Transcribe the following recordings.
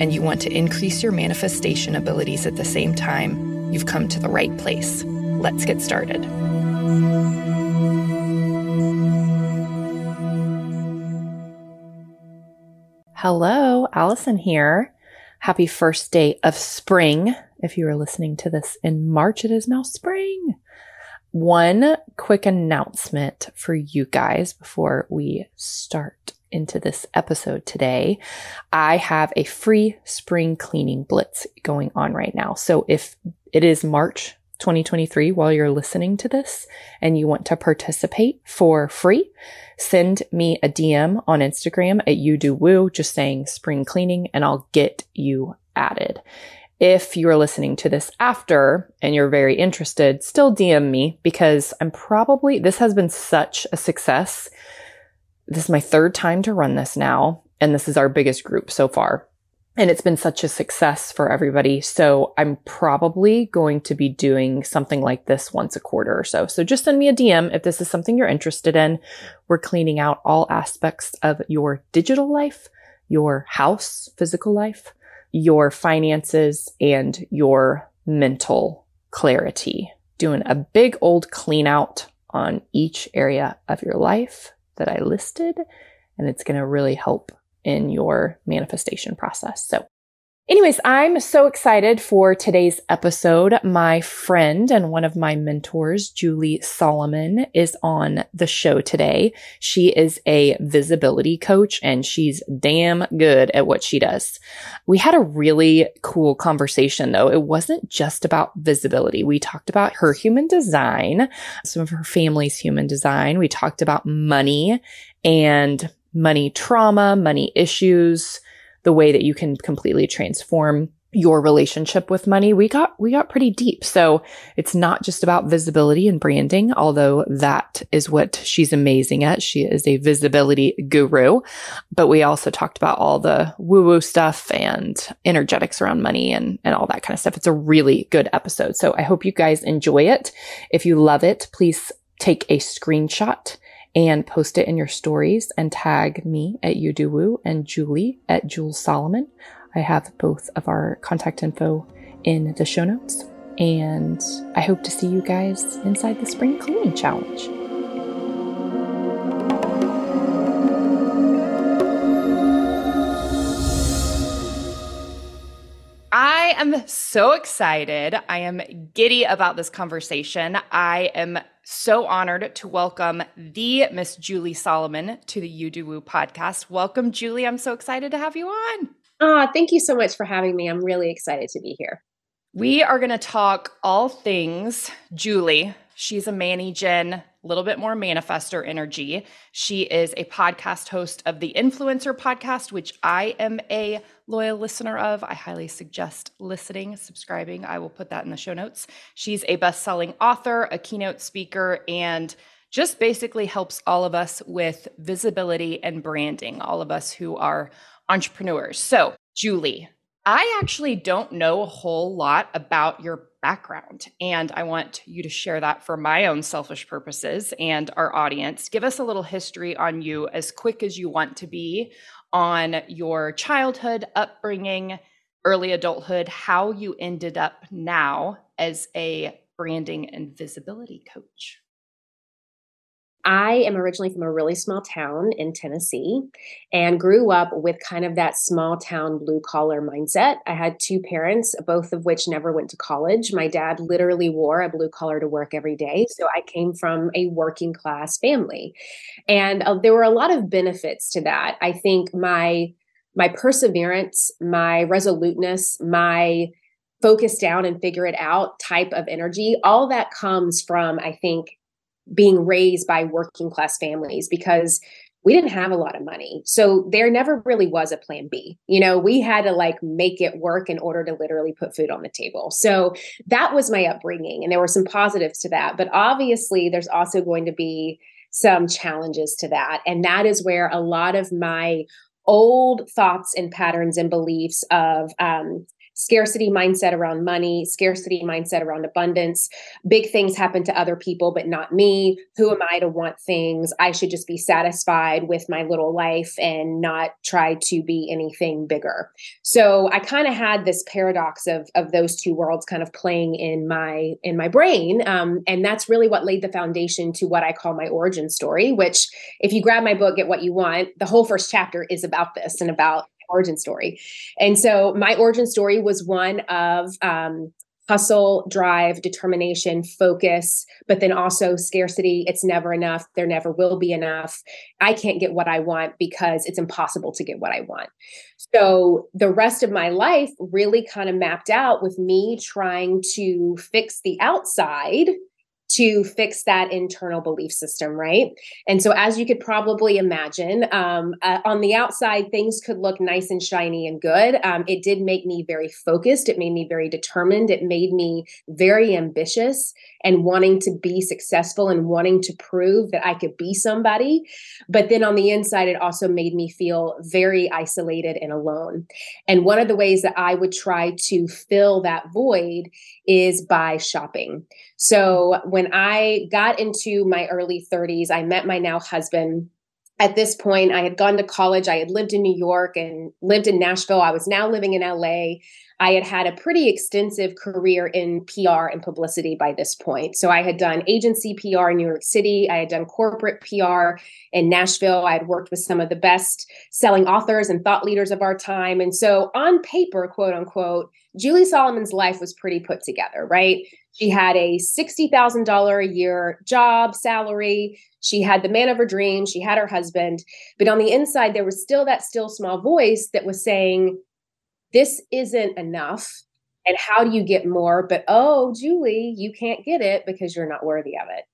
and you want to increase your manifestation abilities at the same time, you've come to the right place. Let's get started. Hello, Allison here. Happy first day of spring. If you are listening to this in March, it is now spring. One quick announcement for you guys before we start into this episode today. I have a free spring cleaning blitz going on right now. So if it is March 2023 while you're listening to this and you want to participate for free, send me a DM on Instagram at you do woo, just saying spring cleaning and I'll get you added. If you are listening to this after and you're very interested, still DM me because I'm probably, this has been such a success. This is my third time to run this now, and this is our biggest group so far. And it's been such a success for everybody. So I'm probably going to be doing something like this once a quarter or so. So just send me a DM if this is something you're interested in. We're cleaning out all aspects of your digital life, your house, physical life, your finances and your mental clarity. Doing a big old clean out on each area of your life that I listed, and it's going to really help in your manifestation process. So Anyways, I'm so excited for today's episode. My friend and one of my mentors, Julie Solomon, is on the show today. She is a visibility coach and she's damn good at what she does. We had a really cool conversation though. It wasn't just about visibility. We talked about her human design, some of her family's human design. We talked about money and money trauma, money issues the way that you can completely transform your relationship with money, we got, we got pretty deep. So it's not just about visibility and branding, although that is what she's amazing at. She is a visibility guru, but we also talked about all the woo woo stuff and energetics around money and, and all that kind of stuff. It's a really good episode. So I hope you guys enjoy it. If you love it, please take a screenshot and post it in your stories and tag me at YouDoWoo and Julie at Jules Solomon. I have both of our contact info in the show notes. And I hope to see you guys inside the spring cleaning challenge. I am so excited. I am giddy about this conversation. I am so honored to welcome the Miss Julie Solomon to the You Do Woo podcast. Welcome, Julie. I'm so excited to have you on. Oh, thank you so much for having me. I'm really excited to be here. We are going to talk all things Julie. She's a Mani-Gen, a little bit more manifester energy. She is a podcast host of the Influencer podcast, which I am a loyal listener of. I highly suggest listening, subscribing. I will put that in the show notes. She's a best selling author, a keynote speaker, and just basically helps all of us with visibility and branding, all of us who are entrepreneurs. So, Julie, I actually don't know a whole lot about your background, and I want you to share that for my own selfish purposes and our audience. Give us a little history on you as quick as you want to be on your childhood, upbringing, early adulthood, how you ended up now as a branding and visibility coach. I am originally from a really small town in Tennessee and grew up with kind of that small town blue collar mindset. I had two parents, both of which never went to college. My dad literally wore a blue collar to work every day. So I came from a working class family. And uh, there were a lot of benefits to that. I think my my perseverance, my resoluteness, my focus down and figure it out type of energy, all that comes from, I think, being raised by working class families because we didn't have a lot of money. So there never really was a plan B. You know, we had to like make it work in order to literally put food on the table. So that was my upbringing. And there were some positives to that. But obviously, there's also going to be some challenges to that. And that is where a lot of my old thoughts and patterns and beliefs of um, scarcity mindset around money, scarcity mindset around abundance. Big things happen to other people, but not me. Who am I to want things? I should just be satisfied with my little life and not try to be anything bigger. So I kind of had this paradox of of those two worlds kind of playing in my in my brain, um, and that's really what laid the foundation to what I call my origin story. Which, if you grab my book, get what you want. The whole first chapter is about this and about origin story. And so my origin story was one of um, hustle, drive, determination, focus, but then also scarcity. It's never enough. There never will be enough. I can't get what I want because it's impossible to get what I want. So the rest of my life really kind of mapped out with me trying to fix the outside to fix that internal belief system, right? And so, as you could probably imagine, um, uh, on the outside, things could look nice and shiny and good. Um, it did make me very focused. It made me very determined. It made me very ambitious and wanting to be successful and wanting to prove that I could be somebody. But then on the inside, it also made me feel very isolated and alone. And one of the ways that I would try to fill that void is by shopping. So when I got into my early 30s, I met my now husband at this point, I had gone to college. I had lived in New York and lived in Nashville. I was now living in LA. I had had a pretty extensive career in PR and publicity by this point. So I had done agency PR in New York City. I had done corporate PR in Nashville. I had worked with some of the best selling authors and thought leaders of our time. And so on paper, quote unquote, Julie Solomon's life was pretty put together, right? She had a $60,000 a year job salary. She had the man of her dreams. She had her husband. But on the inside, there was still that still small voice that was saying, This isn't enough. And how do you get more? But oh, Julie, you can't get it because you're not worthy of it.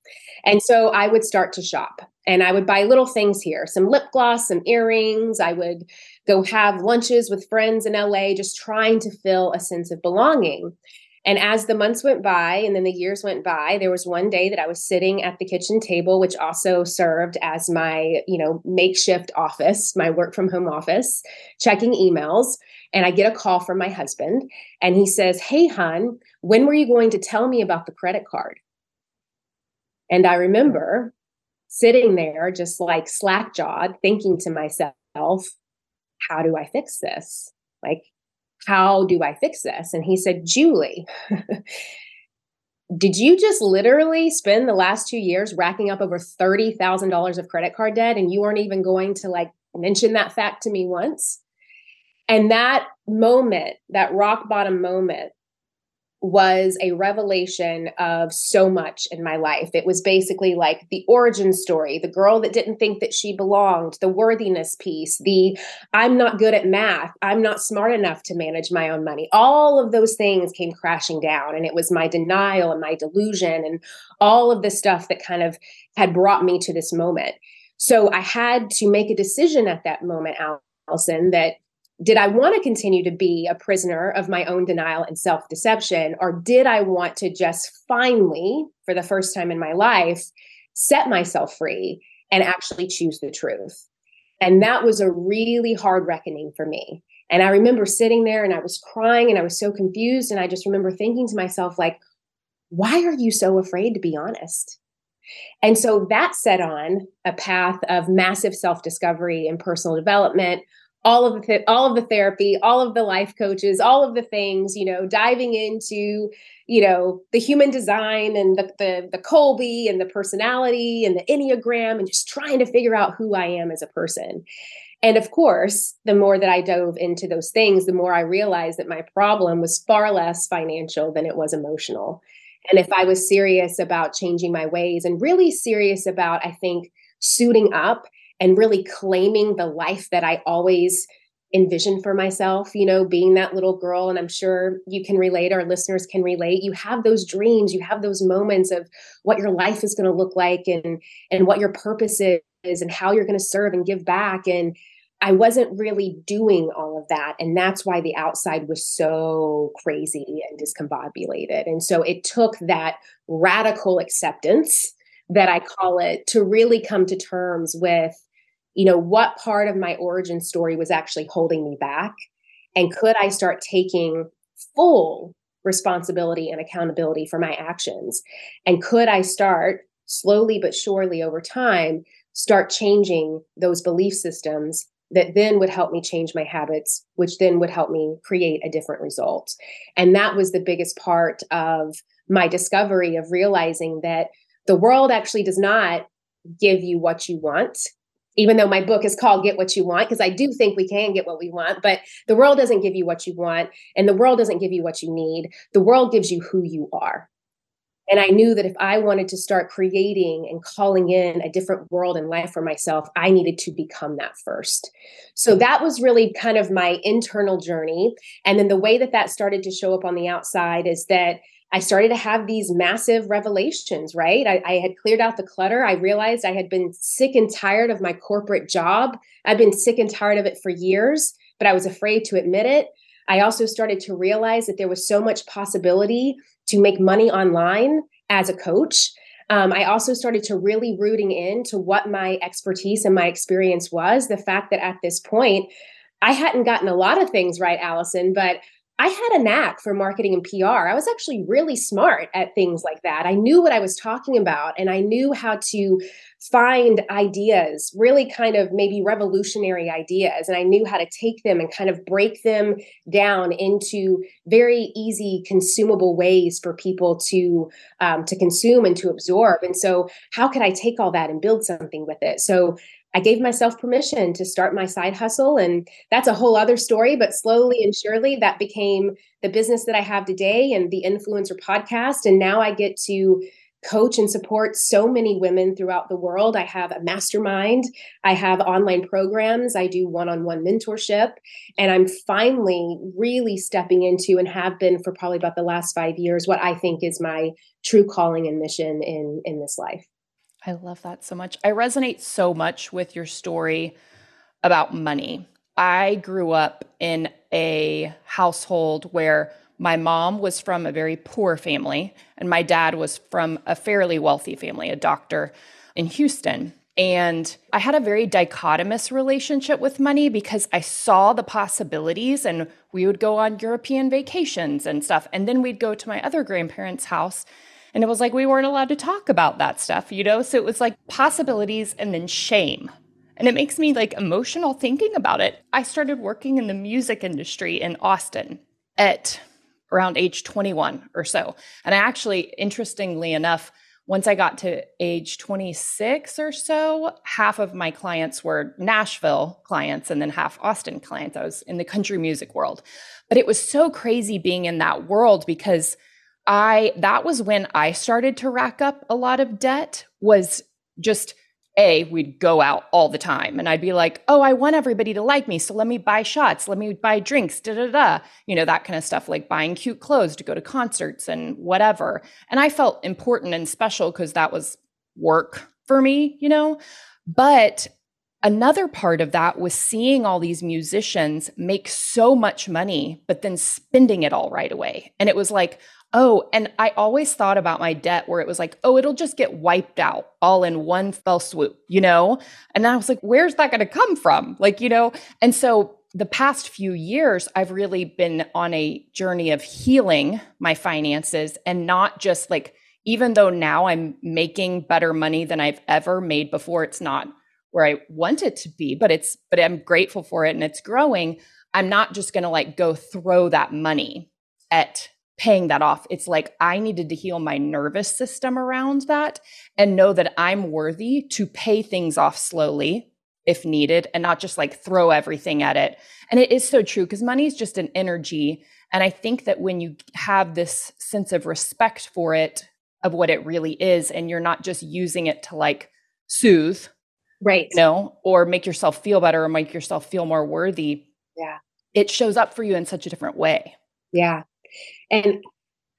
And so I would start to shop and I would buy little things here some lip gloss, some earrings. I would go have lunches with friends in LA, just trying to fill a sense of belonging. And as the months went by and then the years went by, there was one day that I was sitting at the kitchen table, which also served as my, you know, makeshift office, my work from home office, checking emails. And I get a call from my husband and he says, Hey, hon, when were you going to tell me about the credit card? And I remember sitting there just like slack jawed, thinking to myself, how do I fix this? Like, how do I fix this? And he said, Julie, did you just literally spend the last two years racking up over $30,000 of credit card debt and you weren't even going to like mention that fact to me once? And that moment, that rock bottom moment, was a revelation of so much in my life. It was basically like the origin story, the girl that didn't think that she belonged, the worthiness piece, the I'm not good at math, I'm not smart enough to manage my own money. All of those things came crashing down. And it was my denial and my delusion and all of the stuff that kind of had brought me to this moment. So I had to make a decision at that moment, Allison, that did I want to continue to be a prisoner of my own denial and self deception? Or did I want to just finally, for the first time in my life, set myself free and actually choose the truth? And that was a really hard reckoning for me. And I remember sitting there and I was crying and I was so confused. And I just remember thinking to myself, like, why are you so afraid to be honest? And so that set on a path of massive self discovery and personal development, all of the th- all of the therapy all of the life coaches all of the things you know diving into you know the human design and the, the the Kolbe and the personality and the enneagram and just trying to figure out who i am as a person. And of course the more that i dove into those things the more i realized that my problem was far less financial than it was emotional. And if i was serious about changing my ways and really serious about i think suiting up and really claiming the life that I always envisioned for myself, you know, being that little girl. And I'm sure you can relate, our listeners can relate. You have those dreams, you have those moments of what your life is going to look like and and what your purpose is and how you're going to serve and give back. And I wasn't really doing all of that. And that's why the outside was so crazy and discombobulated. And so it took that radical acceptance that I call it to really come to terms with, you know, what part of my origin story was actually holding me back. And could I start taking full responsibility and accountability for my actions? And could I start slowly but surely over time, start changing those belief systems that then would help me change my habits, which then would help me create a different result. And that was the biggest part of my discovery of realizing that the world actually does not give you what you want. Even though my book is called Get What You Want, because I do think we can get what we want, but the world doesn't give you what you want, and the world doesn't give you what you need. The world gives you who you are. And I knew that if I wanted to start creating and calling in a different world and life for myself, I needed to become that first. So that was really kind of my internal journey. And then the way that that started to show up on the outside is that I started to have these massive revelations, right? I, I, had cleared out the clutter. I realized I had been sick and tired of my corporate job. I'd been sick and tired of it for years, but I was afraid to admit it. I also started to realize that there was so much possibility to make money online as a coach. Um, I also started to really rooting in to what my expertise and my experience was. The fact that at this point, I hadn't gotten a lot of things right, Allison, but I had a knack for marketing and PR. I was actually really smart at things like that. I knew what I was talking about and I knew how to find ideas, really kind of maybe revolutionary ideas. And I knew how to take them and kind of break them down into very easy, consumable ways for people to um, to consume and to absorb. And so, how could I take all that and build something with it? So I gave myself permission to start my side hustle. And that's a whole other story. But slowly and surely, that became the business that I have today and the influencer podcast. And now I get to coach and support so many women throughout the world. I have a mastermind, I have online programs, I do one on one mentorship. And I'm finally really stepping into and have been for probably about the last five years what I think is my true calling and mission in, in this life. I love that so much. I resonate so much with your story about money. I grew up in a household where my mom was from a very poor family, and my dad was from a fairly wealthy family, a doctor in Houston. And I had a very dichotomous relationship with money because I saw the possibilities, and we would go on European vacations and stuff. And then we'd go to my other grandparents' house and it was like we weren't allowed to talk about that stuff, you know? So it was like possibilities and then shame. And it makes me like emotional thinking about it. I started working in the music industry in Austin at around age 21 or so. And I actually, interestingly enough, once I got to age 26 or so, half of my clients were Nashville clients and then half Austin clients. I was in the country music world. But it was so crazy being in that world because I that was when I started to rack up a lot of debt was just a we'd go out all the time and I'd be like, "Oh, I want everybody to like me, so let me buy shots, let me buy drinks, da da da." You know, that kind of stuff like buying cute clothes to go to concerts and whatever. And I felt important and special cuz that was work for me, you know. But Another part of that was seeing all these musicians make so much money, but then spending it all right away. And it was like, Oh, and I always thought about my debt where it was like, oh, it'll just get wiped out all in one fell swoop, you know? And I was like, where's that going to come from? Like, you know? And so the past few years, I've really been on a journey of healing my finances and not just like, even though now I'm making better money than I've ever made before, it's not where I want it to be, but it's, but I'm grateful for it and it's growing. I'm not just going to like go throw that money at paying that off. It's like I needed to heal my nervous system around that and know that I'm worthy to pay things off slowly if needed and not just like throw everything at it. And it is so true because money is just an energy. And I think that when you have this sense of respect for it, of what it really is, and you're not just using it to like soothe, right? You know, or make yourself feel better or make yourself feel more worthy. Yeah. It shows up for you in such a different way. Yeah. And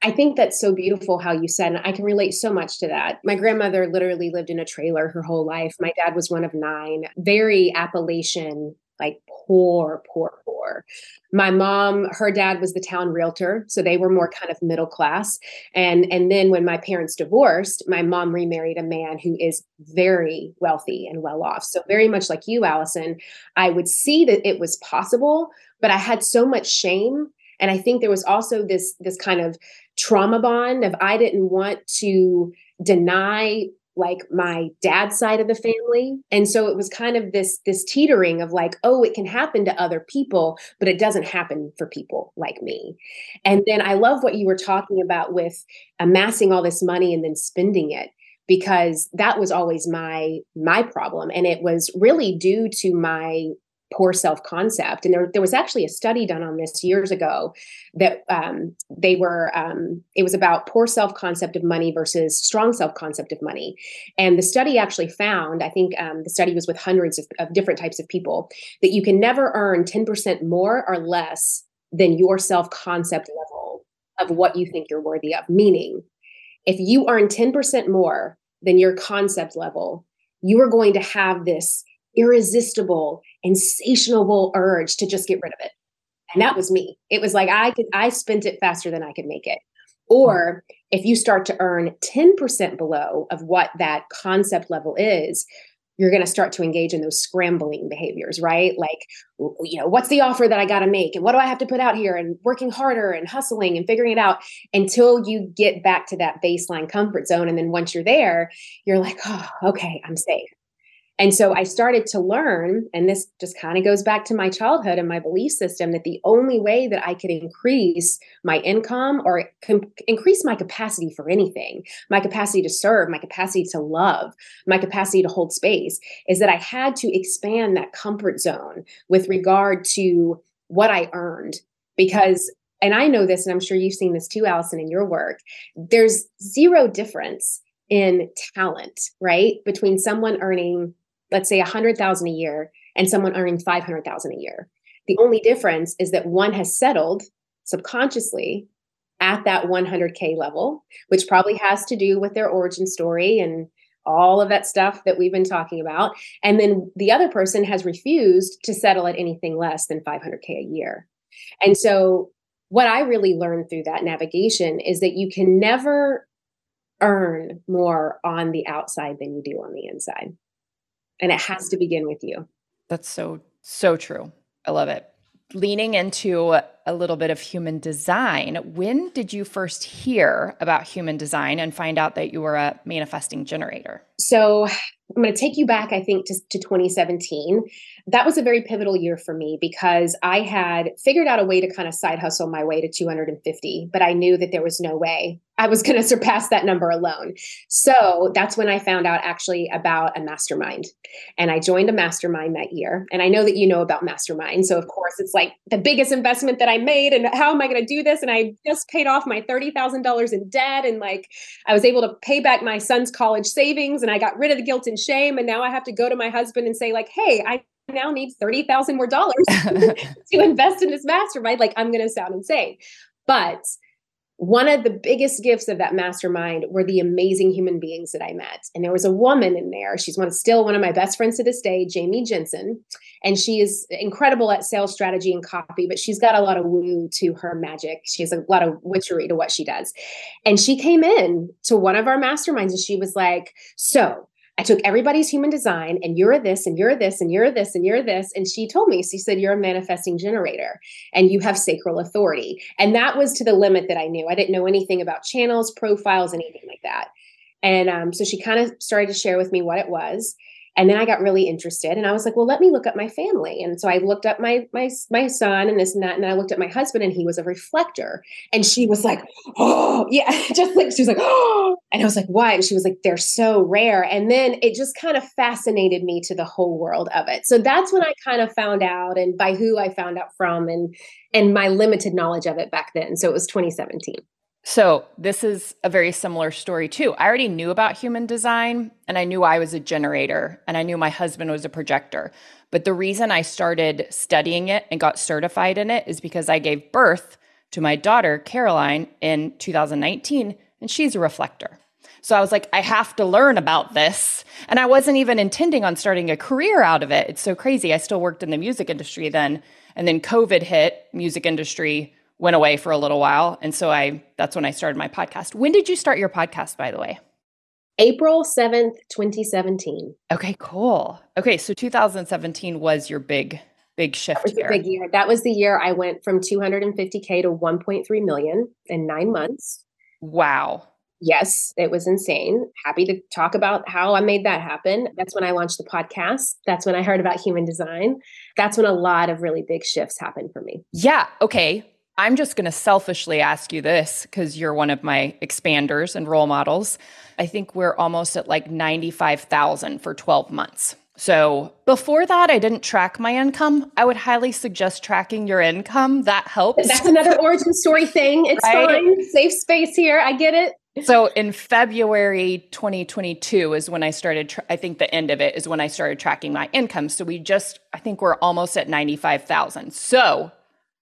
I think that's so beautiful how you said, and I can relate so much to that. My grandmother literally lived in a trailer her whole life. My dad was one of nine, very Appalachian, like poor, poor, poor. My mom, her dad was the town realtor, so they were more kind of middle class. And and then when my parents divorced, my mom remarried a man who is very wealthy and well off. So very much like you, Allison, I would see that it was possible, but I had so much shame and i think there was also this this kind of trauma bond of I didn't want to deny like my dad's side of the family. And so it was kind of this this teetering of like oh it can happen to other people but it doesn't happen for people like me. And then i love what you were talking about with amassing all this money and then spending it because that was always my my problem. And it was really due to my poor self concept. And there, there was actually a study done on this years ago that um, they were, um, it was about poor self concept of money versus strong self concept of money. And the study actually found, I think um, the study was with hundreds of, of different types of people, that you can never earn 10% more or less than your self concept level of what you think you're worthy of. Meaning, if you earn 10% more than your concept level, you are going to have this irresistible, insatiable urge to just get rid of it. And that was me. It was like I could I spent it faster than I could make it. Or if you start to earn 10% below of what that concept level is, you're going to start to engage in those scrambling behaviors, right? Like, you know, what's the offer that I got to make? And what do I have to put out here? And working harder and hustling and figuring it out until you get back to that baseline comfort zone. And then once you're there, you're like, oh, okay, I'm safe. And so I started to learn, and this just kind of goes back to my childhood and my belief system that the only way that I could increase my income or com- increase my capacity for anything, my capacity to serve, my capacity to love, my capacity to hold space, is that I had to expand that comfort zone with regard to what I earned. Because and I know this, and I'm sure you've seen this too, Allison, in your work. There's zero difference in talent, right? Between someone earning let's say 100,000 a year and someone earning 500,000 a year. The only difference is that one has settled subconsciously at that 100k level, which probably has to do with their origin story and all of that stuff that we've been talking about. And then the other person has refused to settle at anything less than 500k a year. And so what I really learned through that navigation is that you can never earn more on the outside than you do on the inside and it has to begin with you. That's so, so true. I love it. Leaning into a little bit of human design, when did you first hear about human design and find out that you were a manifesting generator? So, I'm going to take you back, I think, to, to 2017. That was a very pivotal year for me because I had figured out a way to kind of side hustle my way to 250, but I knew that there was no way I was going to surpass that number alone. So that's when I found out actually about a mastermind. And I joined a mastermind that year. And I know that you know about mastermind. So, of course, it's like the biggest investment that I made. And how am I going to do this? And I just paid off my $30,000 in debt. And like I was able to pay back my son's college savings and I got rid of the guilt and shame. And now I have to go to my husband and say, like, hey, I now need 30,000 more dollars to invest in this mastermind. Like, I'm going to sound insane. But one of the biggest gifts of that mastermind were the amazing human beings that I met. And there was a woman in there. She's one still one of my best friends to this day, Jamie Jensen. And she is incredible at sales strategy and copy, but she's got a lot of woo to her magic. She has a lot of witchery to what she does. And she came in to one of our masterminds and she was like, So I took everybody's human design and you're this and you're this and you're this and you're this. And she told me, she said, You're a manifesting generator and you have sacral authority. And that was to the limit that I knew. I didn't know anything about channels, profiles, anything like that. And um, so she kind of started to share with me what it was and then I got really interested and I was like, well, let me look up my family. And so I looked up my my my son and this and that. And I looked at my husband and he was a reflector. And she was like, oh, yeah, just like she was like, oh, and I was like, why? And she was like, they're so rare. And then it just kind of fascinated me to the whole world of it. So that's when I kind of found out and by who I found out from and and my limited knowledge of it back then. So it was 2017. So, this is a very similar story too. I already knew about human design and I knew I was a generator and I knew my husband was a projector. But the reason I started studying it and got certified in it is because I gave birth to my daughter, Caroline, in 2019, and she's a reflector. So I was like, I have to learn about this. And I wasn't even intending on starting a career out of it. It's so crazy. I still worked in the music industry then. And then COVID hit, music industry went away for a little while. And so I that's when I started my podcast. When did you start your podcast, by the way? April 7th, 2017. Okay, cool. Okay, so 2017 was your big big shift that was year. big year. That was the year I went from 250k to 1.3 million in 9 months. Wow. Yes, it was insane. Happy to talk about how I made that happen. That's when I launched the podcast. That's when I heard about human design. That's when a lot of really big shifts happened for me. Yeah. Okay. I'm just going to selfishly ask you this because you're one of my expanders and role models. I think we're almost at like 95,000 for 12 months. So before that, I didn't track my income. I would highly suggest tracking your income. That helps. That's another origin story thing. It's right? fine. Safe space here. I get it. So in February 2022 is when I started, tra- I think the end of it is when I started tracking my income. So we just, I think we're almost at 95,000. So,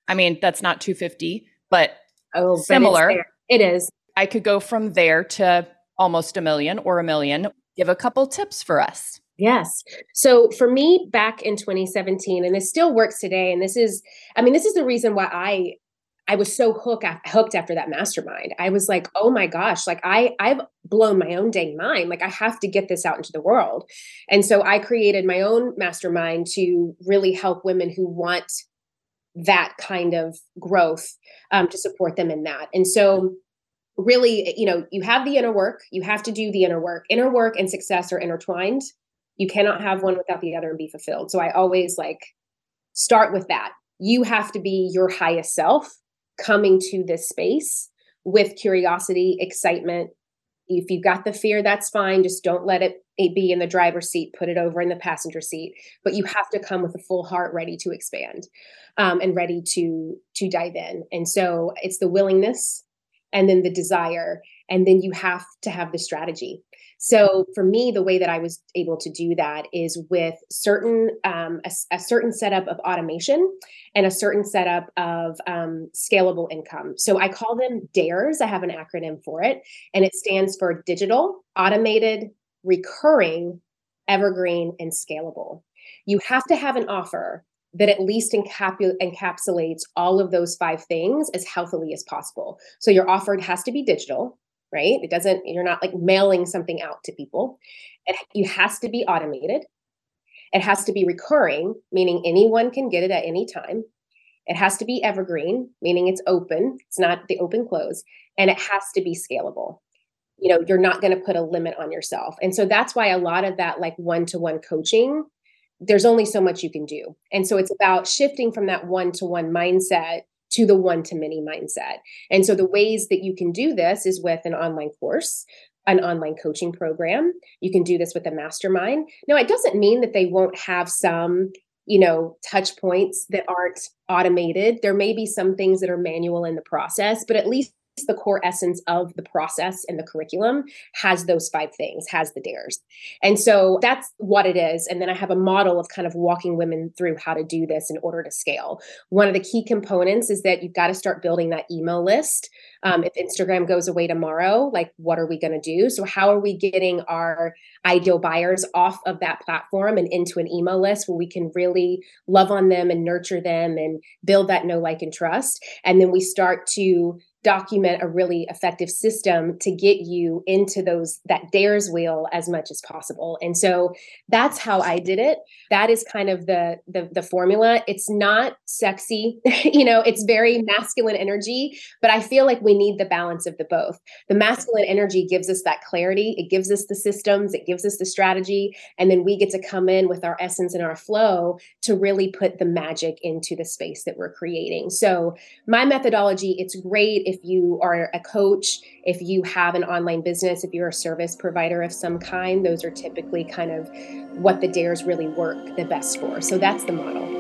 I mean, that's not 250, but oh, similar. But it is. I could go from there to almost a million or a million. Give a couple tips for us. Yes. So for me back in 2017 and it still works today and this is I mean this is the reason why I I was so hooked hooked after that mastermind. I was like, "Oh my gosh, like I I've blown my own dang mind. Like I have to get this out into the world." And so I created my own mastermind to really help women who want that kind of growth um, to support them in that. And so really, you know, you have the inner work, you have to do the inner work. Inner work and success are intertwined. You cannot have one without the other and be fulfilled. So I always like start with that. You have to be your highest self coming to this space with curiosity, excitement. If you've got the fear, that's fine. Just don't let it be in the driver's seat. Put it over in the passenger seat. But you have to come with a full heart, ready to expand, um, and ready to to dive in. And so it's the willingness, and then the desire, and then you have to have the strategy. So for me, the way that I was able to do that is with certain um, a, a, certain setup of automation and a certain setup of um, scalable income. So I call them DARES. I have an acronym for it, and it stands for digital, automated, recurring, evergreen, and scalable. You have to have an offer that at least encapu- encapsulates all of those five things as healthily as possible. So your offer has to be digital right? It doesn't, you're not like mailing something out to people. It, it has to be automated. It has to be recurring, meaning anyone can get it at any time. It has to be evergreen, meaning it's open. It's not the open close. And it has to be scalable. You know, you're not going to put a limit on yourself. And so that's why a lot of that like one to one coaching, there's only so much you can do. And so it's about shifting from that one to one mindset to the one to many mindset. And so the ways that you can do this is with an online course, an online coaching program. You can do this with a mastermind. Now, it doesn't mean that they won't have some you know touch points that aren't automated there may be some things that are manual in the process but at least the core essence of the process and the curriculum has those five things, has the dares. And so that's what it is. And then I have a model of kind of walking women through how to do this in order to scale. One of the key components is that you've got to start building that email list. Um, if Instagram goes away tomorrow, like what are we going to do? So, how are we getting our ideal buyers off of that platform and into an email list where we can really love on them and nurture them and build that know, like, and trust? And then we start to document a really effective system to get you into those that dares wheel as much as possible. And so that's how i did it. That is kind of the the, the formula. It's not sexy you know it's very masculine energy but i feel like we need the balance of the both. The masculine energy gives us that clarity. It gives us the systems. It gives us the strategy. And then we get to come in with our essence and our flow to really put the magic into the space that we're creating. So my methodology it's great if you are a coach, if you have an online business, if you're a service provider of some kind, those are typically kind of what the dares really work the best for. So that's the model.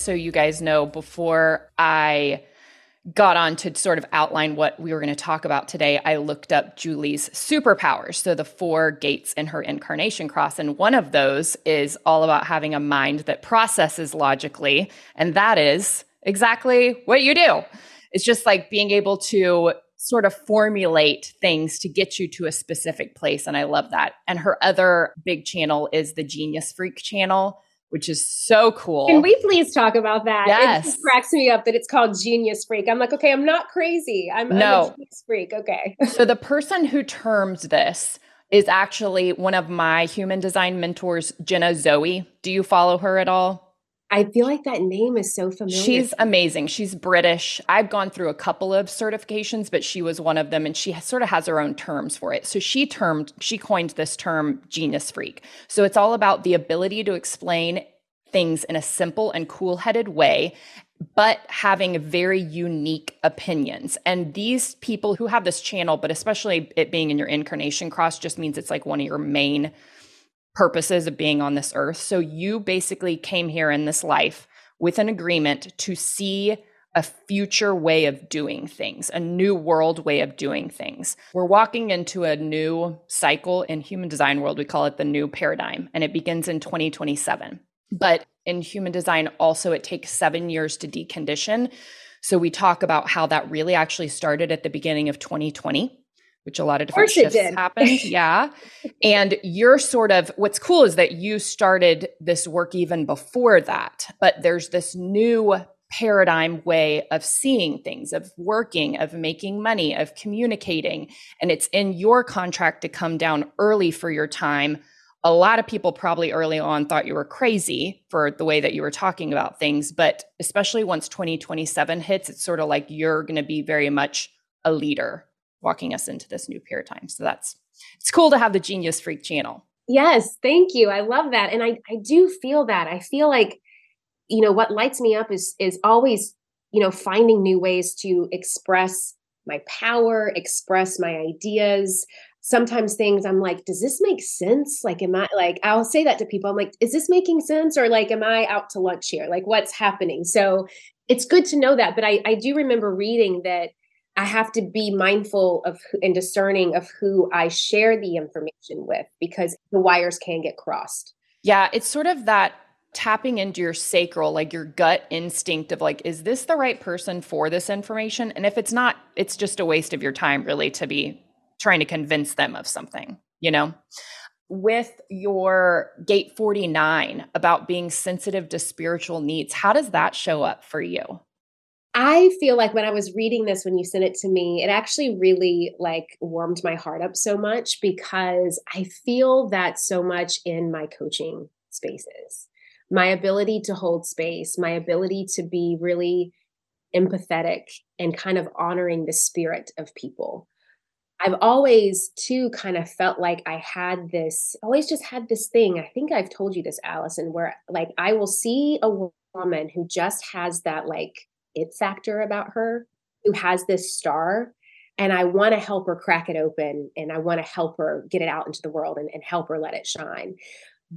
Just so you guys know, before I got on to sort of outline what we were going to talk about today, I looked up Julie's superpowers. So, the four gates in her incarnation cross. And one of those is all about having a mind that processes logically. And that is exactly what you do. It's just like being able to sort of formulate things to get you to a specific place. And I love that. And her other big channel is the Genius Freak channel which is so cool. Can we please talk about that? Yes. It cracks me up that it's called Genius Freak. I'm like, okay, I'm not crazy. I'm, no. I'm a genius freak. Okay. so the person who termed this is actually one of my human design mentors, Jenna Zoe. Do you follow her at all? I feel like that name is so familiar. She's amazing. She's British. I've gone through a couple of certifications, but she was one of them and she sort of has her own terms for it. So she termed she coined this term genius freak. So it's all about the ability to explain things in a simple and cool-headed way but having very unique opinions. And these people who have this channel, but especially it being in your incarnation cross, just means it's like one of your main purposes of being on this earth. So you basically came here in this life with an agreement to see a future way of doing things, a new world way of doing things. We're walking into a new cycle in human design world. We call it the new paradigm, and it begins in 2027. But in human design, also, it takes seven years to decondition. So we talk about how that really actually started at the beginning of 2020 which a lot of different of shifts happened. yeah. And you're sort of what's cool is that you started this work even before that, but there's this new paradigm way of seeing things, of working, of making money, of communicating. And it's in your contract to come down early for your time. A lot of people probably early on thought you were crazy for the way that you were talking about things. But especially once 2027 hits, it's sort of like you're going to be very much a leader walking us into this new paradigm. So that's it's cool to have the Genius Freak channel. Yes, thank you. I love that. And I I do feel that. I feel like you know what lights me up is is always, you know, finding new ways to express my power, express my ideas. Sometimes things I'm like, does this make sense? Like, am I like, I'll say that to people. I'm like, is this making sense? Or like, am I out to lunch here? Like, what's happening? So it's good to know that. But I, I do remember reading that I have to be mindful of and discerning of who I share the information with because the wires can get crossed. Yeah, it's sort of that tapping into your sacral, like your gut instinct of like, is this the right person for this information? And if it's not, it's just a waste of your time, really, to be trying to convince them of something, you know? With your gate 49 about being sensitive to spiritual needs, how does that show up for you? I feel like when I was reading this when you sent it to me, it actually really like warmed my heart up so much because I feel that so much in my coaching spaces. My ability to hold space, my ability to be really empathetic and kind of honoring the spirit of people. I've always too kind of felt like I had this, always just had this thing. I think I've told you this, Allison, where like I will see a woman who just has that like it factor about her who has this star and I want to help her crack it open and I want to help her get it out into the world and, and, help her let it shine.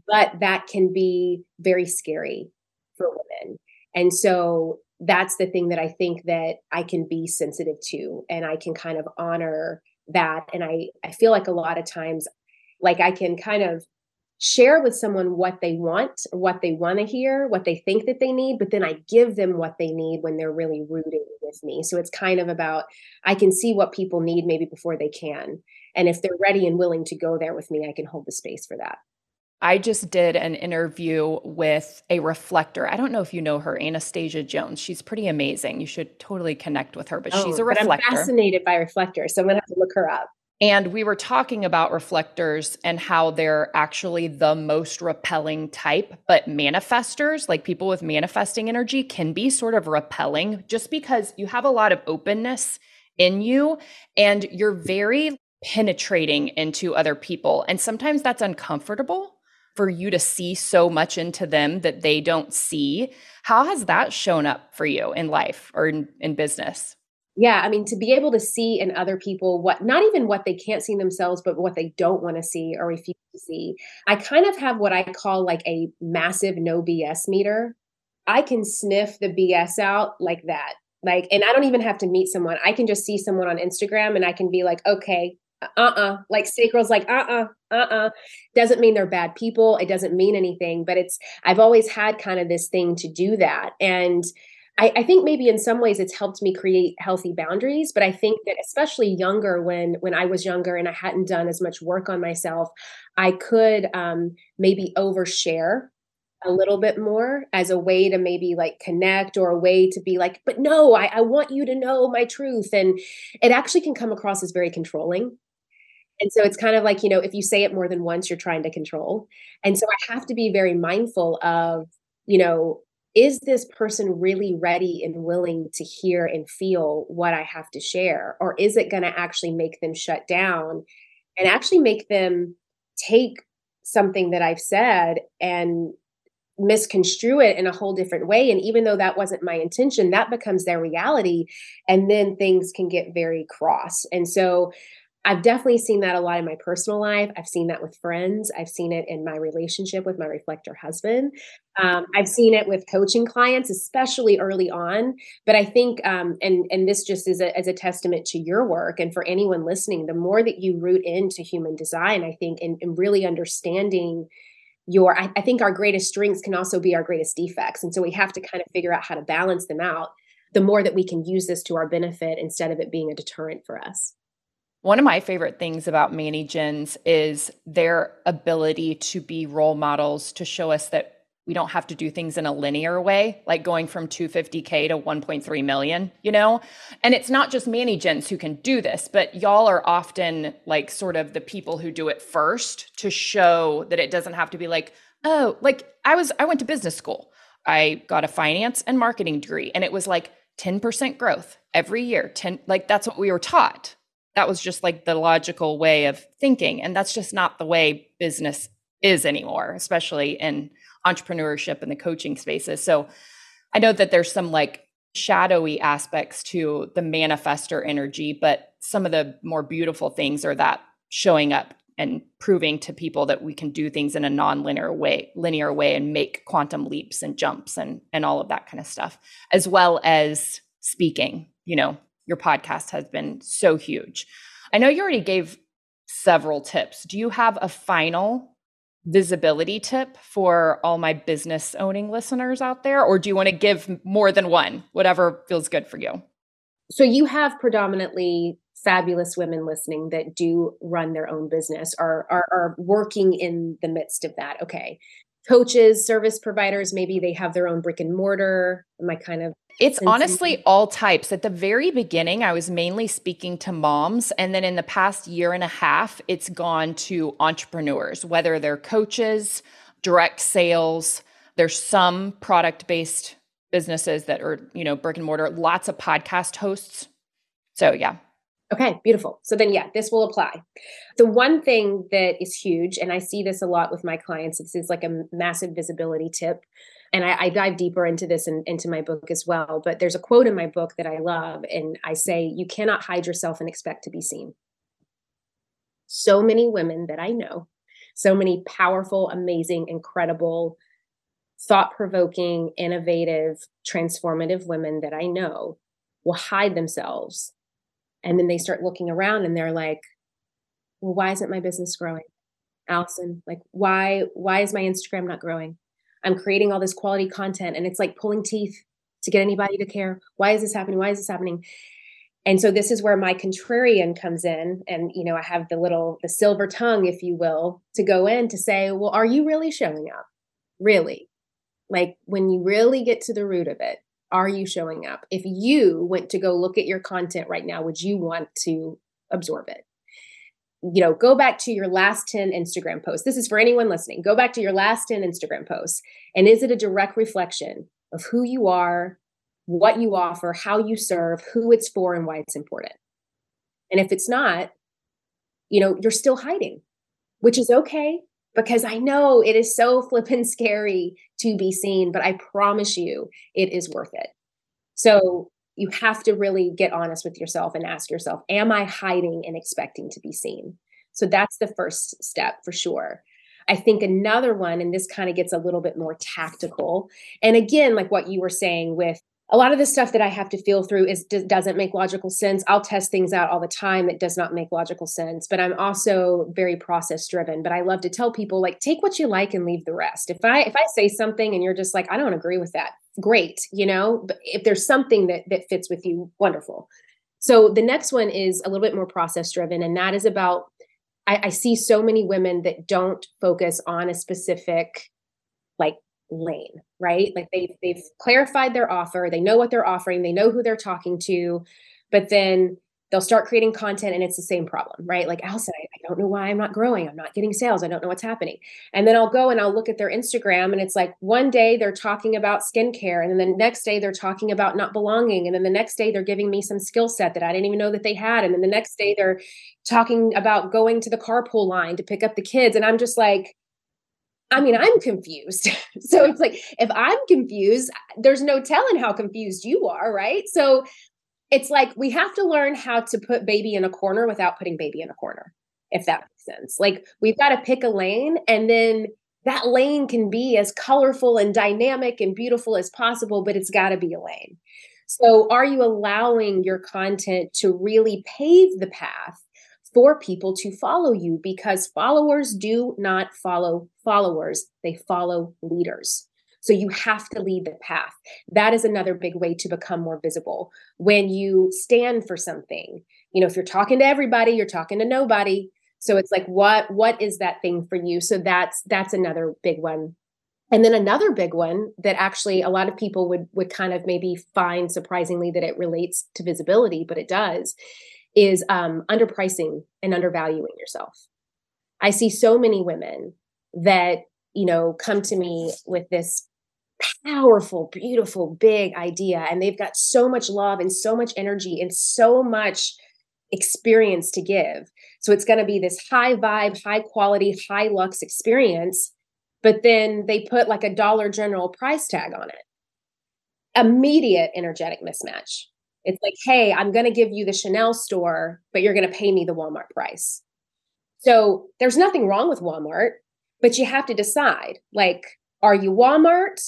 But that can be very scary for women. And so that's the thing that I think that I can be sensitive to and I can kind of honor that. And I, I feel like a lot of times, like I can kind of share with someone what they want, what they want to hear, what they think that they need, but then I give them what they need when they're really rooting with me. So it's kind of about I can see what people need maybe before they can. And if they're ready and willing to go there with me, I can hold the space for that. I just did an interview with a reflector. I don't know if you know her, Anastasia Jones. She's pretty amazing. You should totally connect with her, but oh, she's a reflector. I'm fascinated by reflectors, so I'm gonna have to look her up. And we were talking about reflectors and how they're actually the most repelling type, but manifestors, like people with manifesting energy, can be sort of repelling just because you have a lot of openness in you and you're very penetrating into other people. And sometimes that's uncomfortable for you to see so much into them that they don't see. How has that shown up for you in life or in, in business? Yeah i mean to be able to see in other people what not even what they can't see themselves but what they don't want to see or refuse to see i kind of have what i call like a massive no bs meter I can sniff the BS out like that. Like, and I don't even have to meet someone. I can just see someone on Instagram and I can be like, okay, uh-uh like sacral's like uh-uh uh-uh doesn't mean they're bad people it doesn't mean anything but it's i've always had kind of this thing to do that and I, I, think maybe in some ways it's helped me create healthy boundaries but i think that especially younger when when i was younger and i hadn't done as much work on myself i could um, maybe overshare a little bit more as a way to maybe like connect or a way to be like but no I, I want you to know my truth and it actually can come across as very controlling and so it's kind of like, you know, if you say it more than once, you're trying to control. And so I have to be very mindful of, you know, is this person really ready and willing to hear and feel what I have to share? Or is it going to actually make them shut down and actually make them take something that I've said and misconstrue it in a whole different way and even though that wasn't my intention that becomes their reality and then things can get very cross and so I've definitely seen that a lot in my personal life. I've seen that with friends. I've seen it in my relationship with my reflector husband. Um, I've seen it with coaching clients, especially early on. But I think, um, and and this just is a, as a testament to your work, and for anyone listening, the more that you root into human design, I think, and, and really understanding your, I, I think our greatest strengths can also be our greatest defects, and so we have to kind of figure out how to balance them out. The more that we can use this to our benefit instead of it being a deterrent for us. One of my favorite things about Mani-Gens is their ability to be role models to show us that we don't have to do things in a linear way, like going from 250K to 1.3 million, you know? And it's not just Mani-Gens who can do this, but y'all are often like sort of the people who do it first to show that it doesn't have to be like, oh, like I was, I went to business school. I got a finance and marketing degree, and it was like 10% growth every year. 10, like that's what we were taught that was just like the logical way of thinking. And that's just not the way business is anymore, especially in entrepreneurship and the coaching spaces. So I know that there's some like shadowy aspects to the manifester energy, but some of the more beautiful things are that showing up and proving to people that we can do things in a non-linear way linear way and make quantum leaps and jumps and and all of that kind of stuff as well as speaking you know your podcast has been so huge. I know you already gave several tips. Do you have a final visibility tip for all my business owning listeners out there? Or do you want to give more than one, whatever feels good for you? So, you have predominantly fabulous women listening that do run their own business are, are, are working in the midst of that. Okay. Coaches, service providers, maybe they have their own brick and mortar. Am I kind of it's honestly all types. At the very beginning, I was mainly speaking to moms. And then in the past year and a half, it's gone to entrepreneurs, whether they're coaches, direct sales. There's some product based businesses that are, you know, brick and mortar, lots of podcast hosts. So, yeah. Okay, beautiful. So then, yeah, this will apply. The one thing that is huge, and I see this a lot with my clients, this is like a massive visibility tip and I, I, dive deeper into this in, into my book as well. But there's a quote in my book that I love, and I say, You cannot hide yourself and expect to be seen. So many women that I know, so many powerful, amazing, incredible, thought provoking, innovative, transformative women that I know will hide themselves. And then they start looking around and they're like, Well, why isn't my business growing? Allison, like, why, why is my Instagram not growing? I'm creating all this quality content and it's like pulling teeth to get anybody to care. Why is this happening? Why is this happening? And so this is where my contrarian comes in. And, you know, I have the little, the silver tongue, if you will, to go in to say, well, are you really showing up? Really? Like when you really get to the root of it, are you showing up? If you went to go look at your content right now, would you want to absorb it? You know, go back to your last 10 Instagram posts. This is for anyone listening. Go back to your last 10 Instagram posts. And is it a direct reflection of who you are, what you offer, how you serve, who it's for, and why it's important? And if it's not, you know, you're still hiding, which is okay because I know it is so flippin' scary to be seen, but I promise you it is worth it. So you have to really get honest with yourself and ask yourself, am I hiding and expecting to be seen? So that's the first step for sure. I think another one, and this kind of gets a little bit more tactical. And again, like what you were saying with a lot of the stuff that I have to feel through is doesn't make logical sense. I'll test things out all the time that does not make logical sense, but I'm also very process driven. But I love to tell people like take what you like and leave the rest. If I if I say something and you're just like I don't agree with that, great, you know. But if there's something that that fits with you, wonderful. So the next one is a little bit more process driven, and that is about I, I see so many women that don't focus on a specific like lane, right? Like they've they've clarified their offer, they know what they're offering, they know who they're talking to, but then they'll start creating content and it's the same problem, right? Like Al said, I, I don't know why I'm not growing. I'm not getting sales. I don't know what's happening. And then I'll go and I'll look at their Instagram and it's like one day they're talking about skincare and then the next day they're talking about not belonging. And then the next day they're giving me some skill set that I didn't even know that they had. And then the next day they're talking about going to the carpool line to pick up the kids. And I'm just like, I mean, I'm confused. so it's like, if I'm confused, there's no telling how confused you are, right? So it's like we have to learn how to put baby in a corner without putting baby in a corner, if that makes sense. Like we've got to pick a lane and then that lane can be as colorful and dynamic and beautiful as possible, but it's got to be a lane. So, are you allowing your content to really pave the path for people to follow you? Because followers do not follow followers, they follow leaders. So you have to lead the path. That is another big way to become more visible. When you stand for something, you know, if you're talking to everybody, you're talking to nobody. So it's like what what is that thing for you? So that's that's another big one. And then another big one that actually a lot of people would would kind of maybe find surprisingly that it relates to visibility, but it does, is um, underpricing and undervaluing yourself. I see so many women that you know come to me with this powerful, beautiful, big idea. And they've got so much love and so much energy and so much experience to give. So it's going to be this high vibe, high quality, high lux experience. But then they put like a Dollar General price tag on it. Immediate energetic mismatch. It's like, hey, I'm going to give you the Chanel store, but you're going to pay me the Walmart price. So there's nothing wrong with Walmart, but you have to decide like, are you Walmart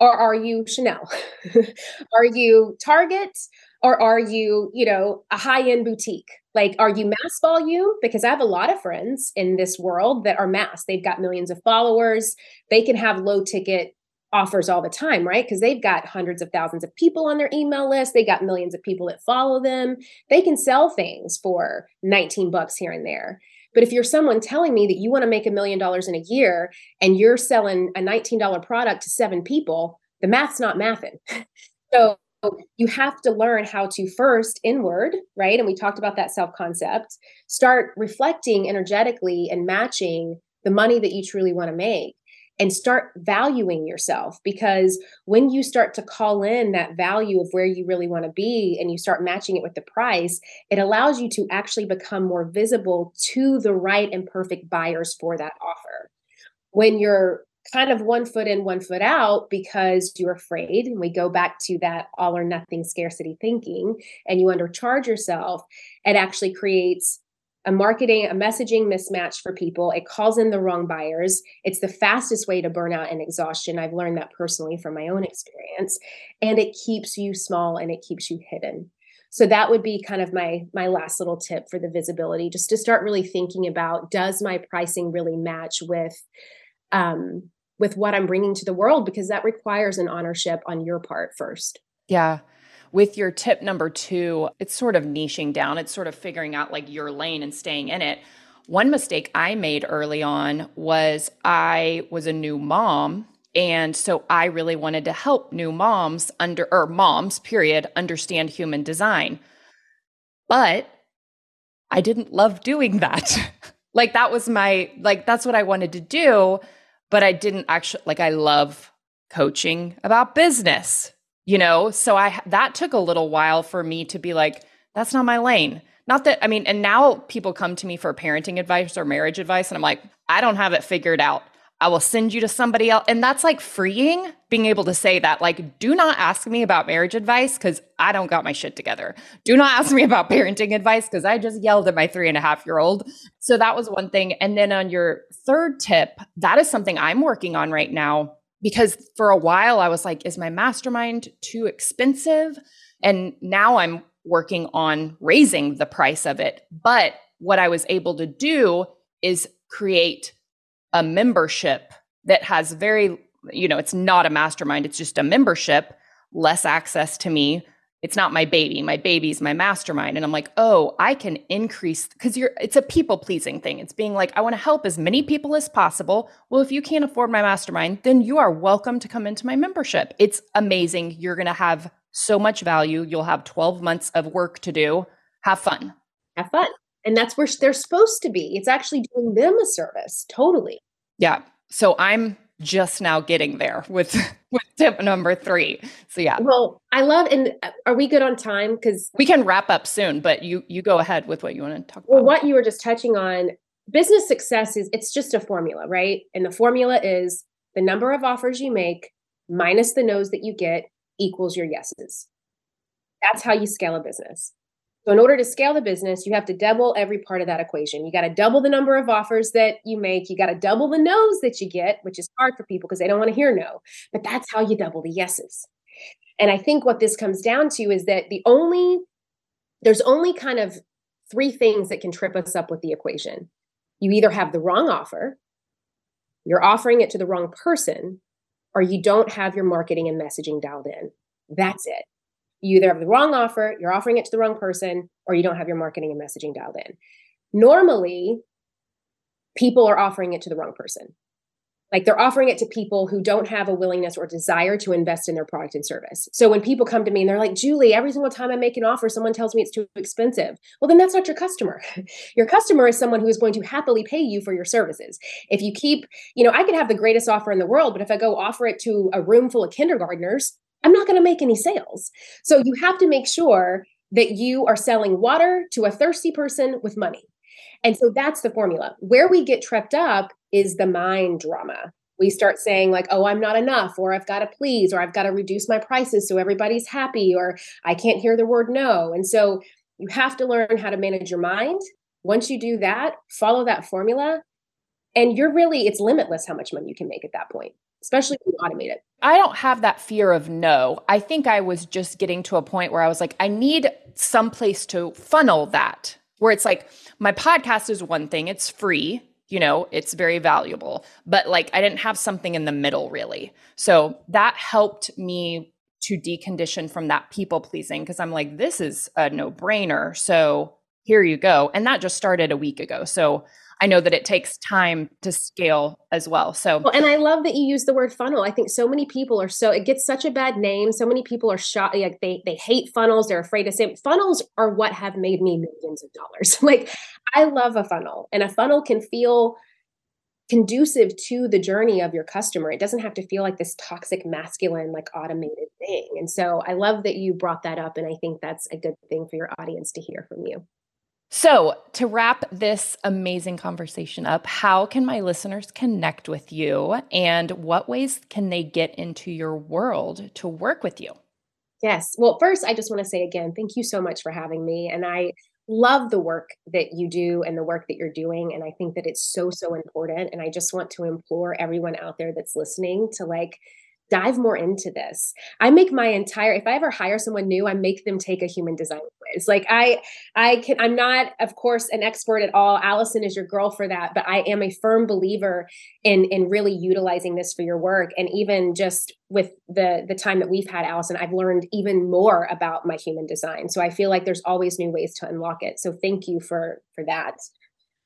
or are you Chanel? are you Target or are you, you know, a high-end boutique? Like, are you mass volume? Because I have a lot of friends in this world that are mass. They've got millions of followers. They can have low ticket offers all the time, right? Because they've got hundreds of thousands of people on their email list. They got millions of people that follow them. They can sell things for 19 bucks here and there. But if you're someone telling me that you want to make a million dollars in a year and you're selling a $19 product to seven people, the math's not mathing. so you have to learn how to first inward, right? And we talked about that self concept, start reflecting energetically and matching the money that you truly want to make and start valuing yourself because when you start to call in that value of where you really want to be and you start matching it with the price, it allows you to actually become more visible to the right and perfect buyers for that offer. When you're kind of one foot in, one foot out because you're afraid, and we go back to that all or nothing scarcity thinking, and you undercharge yourself, it actually creates a marketing, a messaging mismatch for people. It calls in the wrong buyers. It's the fastest way to burnout and exhaustion. I've learned that personally from my own experience. And it keeps you small and it keeps you hidden. So that would be kind of my my last little tip for the visibility, just to start really thinking about does my pricing really match with um, with what I'm bringing to the world because that requires an ownership on your part first. Yeah with your tip number two, it's sort of niching down, it's sort of figuring out like your lane and staying in it. One mistake I made early on was I was a new mom. And so I really wanted to help new moms under, or moms, period, understand human design. But I didn't love doing that. like that was my, like, that's what I wanted to do. But I didn't actually, like, I love coaching about business you know so i that took a little while for me to be like that's not my lane not that i mean and now people come to me for parenting advice or marriage advice and i'm like i don't have it figured out I will send you to somebody else. And that's like freeing being able to say that. Like, do not ask me about marriage advice because I don't got my shit together. Do not ask me about parenting advice because I just yelled at my three and a half year old. So that was one thing. And then on your third tip, that is something I'm working on right now because for a while I was like, is my mastermind too expensive? And now I'm working on raising the price of it. But what I was able to do is create a membership that has very, you know, it's not a mastermind, it's just a membership, less access to me. It's not my baby. My baby's my mastermind. And I'm like, oh, I can increase because you're it's a people pleasing thing. It's being like, I want to help as many people as possible. Well, if you can't afford my mastermind, then you are welcome to come into my membership. It's amazing. You're gonna have so much value. You'll have 12 months of work to do. Have fun. Have fun. And that's where they're supposed to be. It's actually doing them a service. Totally. Yeah. So I'm just now getting there with with tip number 3. So yeah. Well, I love and uh, are we good on time cuz We can wrap up soon, but you you go ahead with what you want to talk well, about. Well, what you were just touching on, business success is it's just a formula, right? And the formula is the number of offers you make minus the no's that you get equals your yeses. That's how you scale a business. So, in order to scale the business, you have to double every part of that equation. You got to double the number of offers that you make. You got to double the no's that you get, which is hard for people because they don't want to hear no. But that's how you double the yeses. And I think what this comes down to is that the only, there's only kind of three things that can trip us up with the equation. You either have the wrong offer, you're offering it to the wrong person, or you don't have your marketing and messaging dialed in. That's it. You either have the wrong offer, you're offering it to the wrong person, or you don't have your marketing and messaging dialed in. Normally, people are offering it to the wrong person. Like they're offering it to people who don't have a willingness or desire to invest in their product and service. So when people come to me and they're like, Julie, every single time I make an offer, someone tells me it's too expensive. Well, then that's not your customer. your customer is someone who is going to happily pay you for your services. If you keep, you know, I could have the greatest offer in the world, but if I go offer it to a room full of kindergartners, I'm not going to make any sales. So you have to make sure that you are selling water to a thirsty person with money. And so that's the formula. Where we get tripped up is the mind drama. We start saying, like, oh, I'm not enough, or I've got to please, or I've got to reduce my prices so everybody's happy, or I can't hear the word no. And so you have to learn how to manage your mind. Once you do that, follow that formula, and you're really, it's limitless how much money you can make at that point especially when you automate it. I don't have that fear of no. I think I was just getting to a point where I was like, I need some place to funnel that, where it's like, my podcast is one thing, it's free, you know, it's very valuable, but like I didn't have something in the middle really. So that helped me to decondition from that people pleasing because I'm like, this is a no brainer. So here you go. And that just started a week ago. So I know that it takes time to scale as well. So, well, and I love that you use the word funnel. I think so many people are so it gets such a bad name. So many people are shot like they they hate funnels. They're afraid to say funnels are what have made me millions of dollars. like I love a funnel, and a funnel can feel conducive to the journey of your customer. It doesn't have to feel like this toxic masculine like automated thing. And so I love that you brought that up and I think that's a good thing for your audience to hear from you. So, to wrap this amazing conversation up, how can my listeners connect with you and what ways can they get into your world to work with you? Yes. Well, first, I just want to say again, thank you so much for having me. And I love the work that you do and the work that you're doing. And I think that it's so, so important. And I just want to implore everyone out there that's listening to like, dive more into this. I make my entire if I ever hire someone new, I make them take a human design quiz. Like I I can I'm not of course an expert at all. Allison is your girl for that, but I am a firm believer in in really utilizing this for your work and even just with the the time that we've had Allison, I've learned even more about my human design. So I feel like there's always new ways to unlock it. So thank you for for that.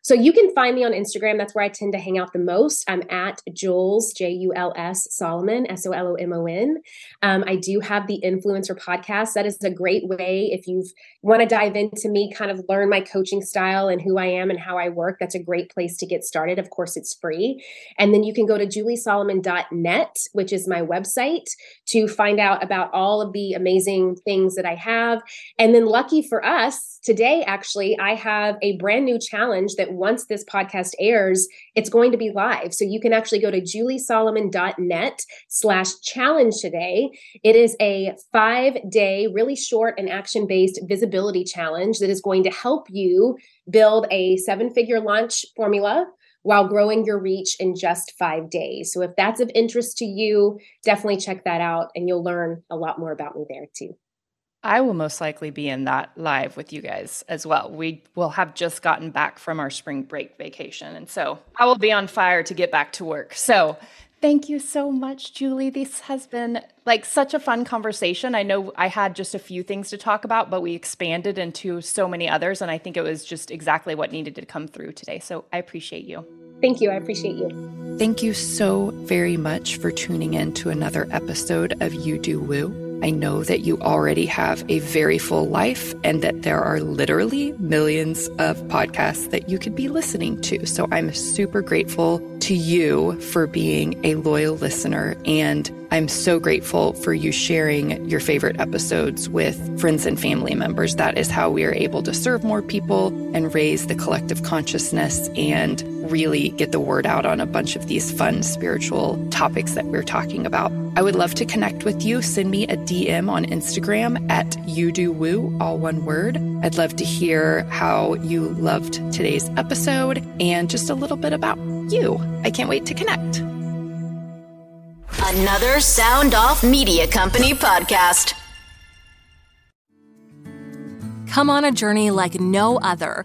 So you can find me on Instagram. That's where I tend to hang out the most. I'm at Jules, J U L S Solomon, S O L O M O N. Um, I do have the Influencer podcast. That is a great way if you want to dive into me, kind of learn my coaching style and who I am and how I work. That's a great place to get started. Of course, it's free. And then you can go to juliesolomon.net, which is my website, to find out about all of the amazing things that I have. And then, lucky for us, today, actually, I have a brand new challenge that once this podcast airs, it's going to be live. So you can actually go to juliesolomon.net slash challenge today. It is a five day, really short and action based visibility challenge that is going to help you build a seven figure launch formula while growing your reach in just five days. So if that's of interest to you, definitely check that out and you'll learn a lot more about me there too. I will most likely be in that live with you guys as well. We will have just gotten back from our spring break vacation. And so I will be on fire to get back to work. So thank you so much, Julie. This has been like such a fun conversation. I know I had just a few things to talk about, but we expanded into so many others. And I think it was just exactly what needed to come through today. So I appreciate you. Thank you. I appreciate you. Thank you so very much for tuning in to another episode of You Do Woo. I know that you already have a very full life and that there are literally millions of podcasts that you could be listening to. So I'm super grateful to you for being a loyal listener. And I'm so grateful for you sharing your favorite episodes with friends and family members. That is how we are able to serve more people and raise the collective consciousness and really get the word out on a bunch of these fun spiritual topics that we're talking about. I would love to connect with you. Send me a DM on Instagram at you do woo, all one word. I'd love to hear how you loved today's episode and just a little bit about you. I can't wait to connect. Another Sound Off Media Company podcast. Come on a journey like no other